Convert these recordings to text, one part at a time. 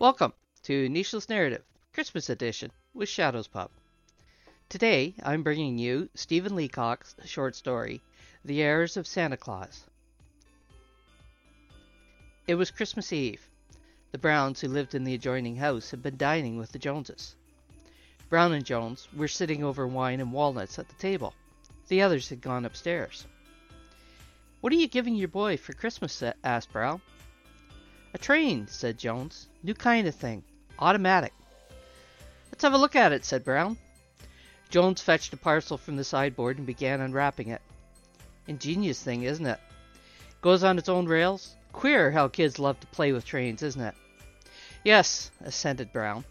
Welcome to Nisha's Narrative, Christmas Edition with Shadows Pup. Today I'm bringing you Stephen Leacock's short story, The Errors of Santa Claus. It was Christmas Eve. The Browns, who lived in the adjoining house, had been dining with the Joneses. Brown and Jones were sitting over wine and walnuts at the table. The others had gone upstairs. What are you giving your boy for Christmas? asked Brown. A train, said Jones. New kind of thing. Automatic. Let's have a look at it, said Brown. Jones fetched a parcel from the sideboard and began unwrapping it. Ingenious thing, isn't it? Goes on its own rails. Queer how kids love to play with trains, isn't it? Yes, assented Brown.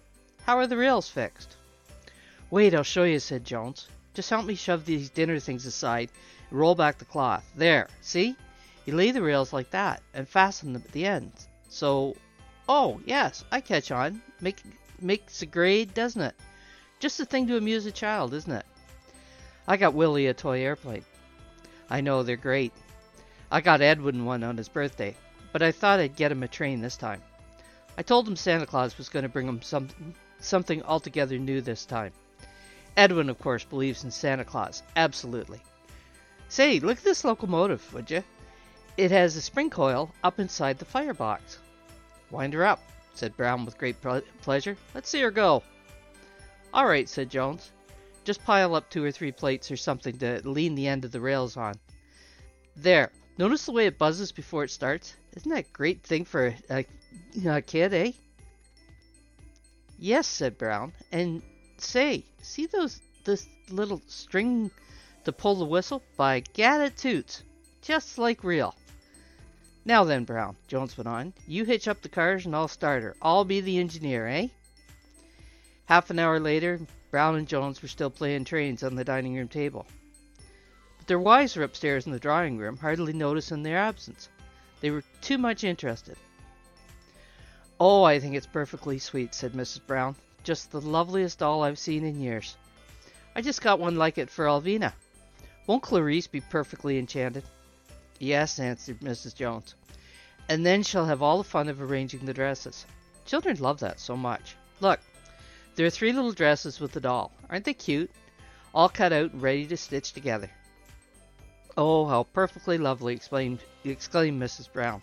How are the rails fixed? Wait, I'll show you, said Jones. Just help me shove these dinner things aside and roll back the cloth. There, see? You lay the rails like that and fasten them at the ends. So, oh, yes, I catch on. Make, makes a grade, doesn't it? Just the thing to amuse a child, isn't it? I got Willie a toy airplane. I know, they're great. I got Edwin one on his birthday, but I thought I'd get him a train this time. I told him Santa Claus was going to bring him some, something altogether new this time. Edwin, of course, believes in Santa Claus. Absolutely. Say, look at this locomotive, would you? It has a spring coil up inside the firebox. Wind her up, said Brown with great pleasure. Let's see her go. All right, said Jones. Just pile up two or three plates or something to lean the end of the rails on. There. Notice the way it buzzes before it starts? Isn't that a great thing for a, a, a kid, eh? Yes, said Brown. And say, see those this little string to pull the whistle? By gad it toots. Just like real. Now then, Brown, Jones went on, you hitch up the cars and I'll start her. I'll be the engineer, eh? Half an hour later, Brown and Jones were still playing trains on the dining room table. But their wives were upstairs in the drawing room, hardly noticing their absence. They were too much interested. Oh, I think it's perfectly sweet, said Mrs. Brown. Just the loveliest doll I've seen in years. I just got one like it for Alvina. Won't Clarice be perfectly enchanted? Yes, answered Mrs. Jones. And then she'll have all the fun of arranging the dresses. Children love that so much. Look, there are three little dresses with the doll. Aren't they cute? All cut out and ready to stitch together. Oh, how perfectly lovely, exclaimed, exclaimed Mrs. Brown.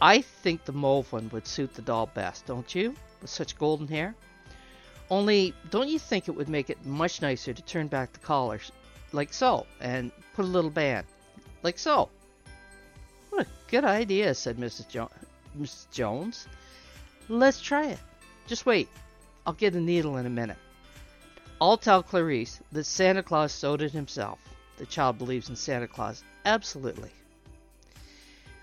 I think the mauve one would suit the doll best, don't you? With such golden hair. Only, don't you think it would make it much nicer to turn back the collars, like so, and put a little band? Like so. What a good idea, said Mrs. Jo- Mrs. Jones. Let's try it. Just wait. I'll get a needle in a minute. I'll tell Clarice that Santa Claus sewed it himself. The child believes in Santa Claus. Absolutely.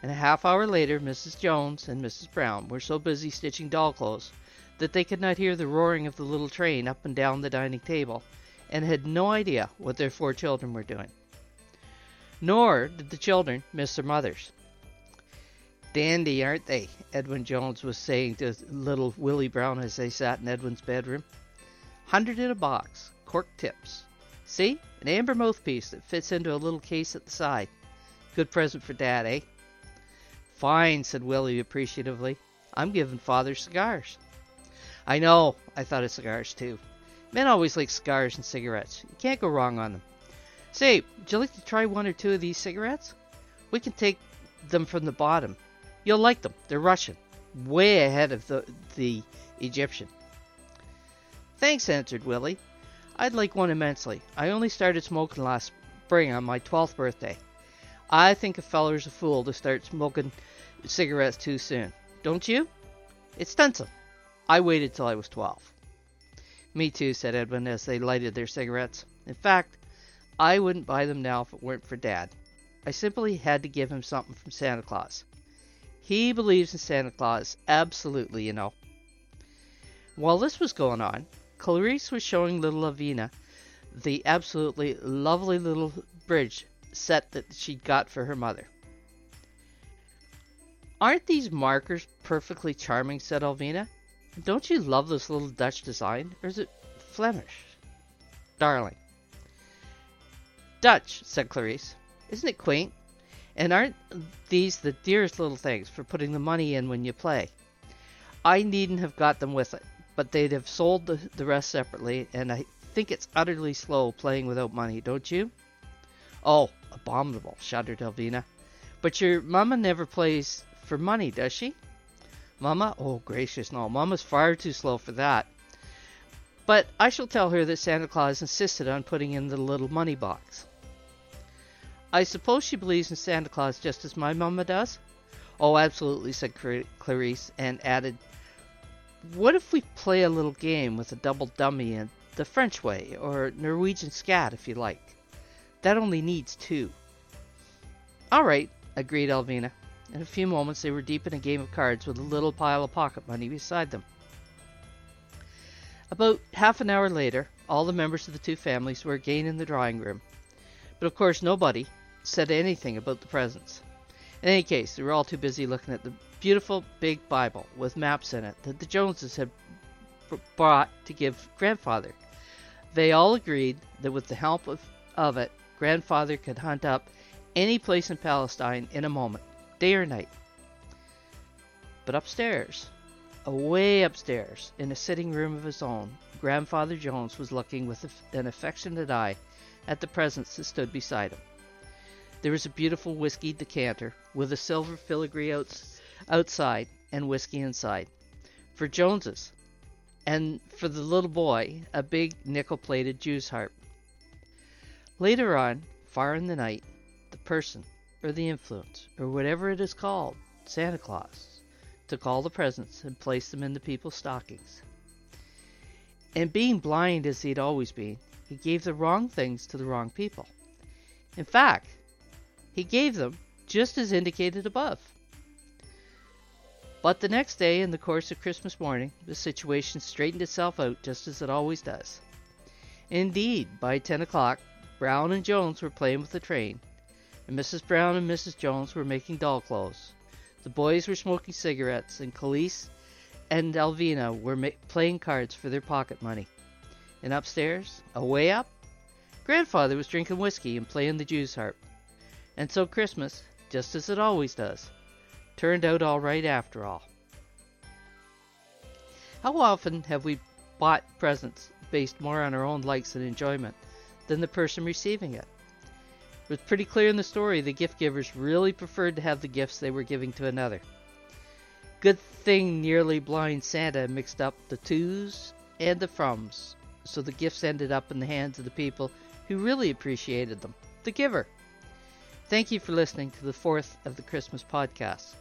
And a half hour later, Mrs. Jones and Mrs. Brown were so busy stitching doll clothes that they could not hear the roaring of the little train up and down the dining table and had no idea what their four children were doing. Nor did the children miss their mothers. Dandy, aren't they? Edwin Jones was saying to little Willie Brown as they sat in Edwin's bedroom. Hundred in a box, cork tips. See? An amber mouthpiece that fits into a little case at the side. Good present for Dad, eh? Fine, said Willie appreciatively. I'm giving Father cigars. I know, I thought of cigars too. Men always like cigars and cigarettes. You can't go wrong on them. Say, would you like to try one or two of these cigarettes? We can take them from the bottom. You'll like them. They're Russian. Way ahead of the, the Egyptian. Thanks, answered Willie. I'd like one immensely. I only started smoking last spring on my 12th birthday. I think a feller's a fool to start smoking cigarettes too soon. Don't you? It's Stenson. I waited till I was 12. Me too, said Edwin as they lighted their cigarettes. In fact, I wouldn't buy them now if it weren't for Dad. I simply had to give him something from Santa Claus. He believes in Santa Claus, absolutely, you know. While this was going on, Clarice was showing little Alvina the absolutely lovely little bridge set that she'd got for her mother. Aren't these markers perfectly charming? said Alvina. Don't you love this little Dutch design? Or is it Flemish? Darling, Dutch, said Clarice. Isn't it quaint? And aren't these the dearest little things for putting the money in when you play? I needn't have got them with it, but they'd have sold the, the rest separately, and I think it's utterly slow playing without money, don't you? Oh, abominable, shuddered Elvina. But your mamma never plays for money, does she? Mamma? Oh, gracious, no. Mamma's far too slow for that. But I shall tell her that Santa Claus insisted on putting in the little money box. I suppose she believes in Santa Claus just as my mamma does? Oh, absolutely, said Clarice, and added, What if we play a little game with a double dummy in the French way, or Norwegian skat if you like? That only needs two. All right, agreed Elvina. In a few moments they were deep in a game of cards with a little pile of pocket money beside them. About half an hour later, all the members of the two families were again in the drawing room. But of course nobody said anything about the presents. In any case, they were all too busy looking at the beautiful big Bible with maps in it that the Joneses had brought to give grandfather. They all agreed that with the help of, of it, grandfather could hunt up any place in Palestine in a moment day or night. But upstairs, away upstairs, in a sitting room of his own, Grandfather Jones was looking with an affectionate eye at the presents that stood beside him. There was a beautiful whiskey decanter with a silver filigree outs- outside and whiskey inside. For Joneses, and for the little boy, a big nickel plated Jew's harp. Later on, far in the night, the person or the influence, or whatever it is called, Santa Claus, took all the presents and placed them in the people's stockings. And being blind as he'd always been, he gave the wrong things to the wrong people. In fact, he gave them just as indicated above. But the next day, in the course of Christmas morning, the situation straightened itself out just as it always does. Indeed, by ten o'clock, Brown and Jones were playing with the train, and Mrs. Brown and Mrs. Jones were making doll clothes. The boys were smoking cigarettes, and Clarice and Alvina were ma- playing cards for their pocket money. And upstairs, away up, Grandfather was drinking whiskey and playing the Jew's harp. And so Christmas, just as it always does, turned out all right after all. How often have we bought presents based more on our own likes and enjoyment than the person receiving it? It was pretty clear in the story the gift givers really preferred to have the gifts they were giving to another. Good thing nearly blind Santa mixed up the twos and the froms, so the gifts ended up in the hands of the people who really appreciated them, the giver. Thank you for listening to the fourth of the Christmas podcasts.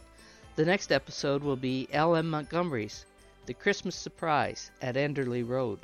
The next episode will be L.M. Montgomery's The Christmas Surprise at Enderly Road.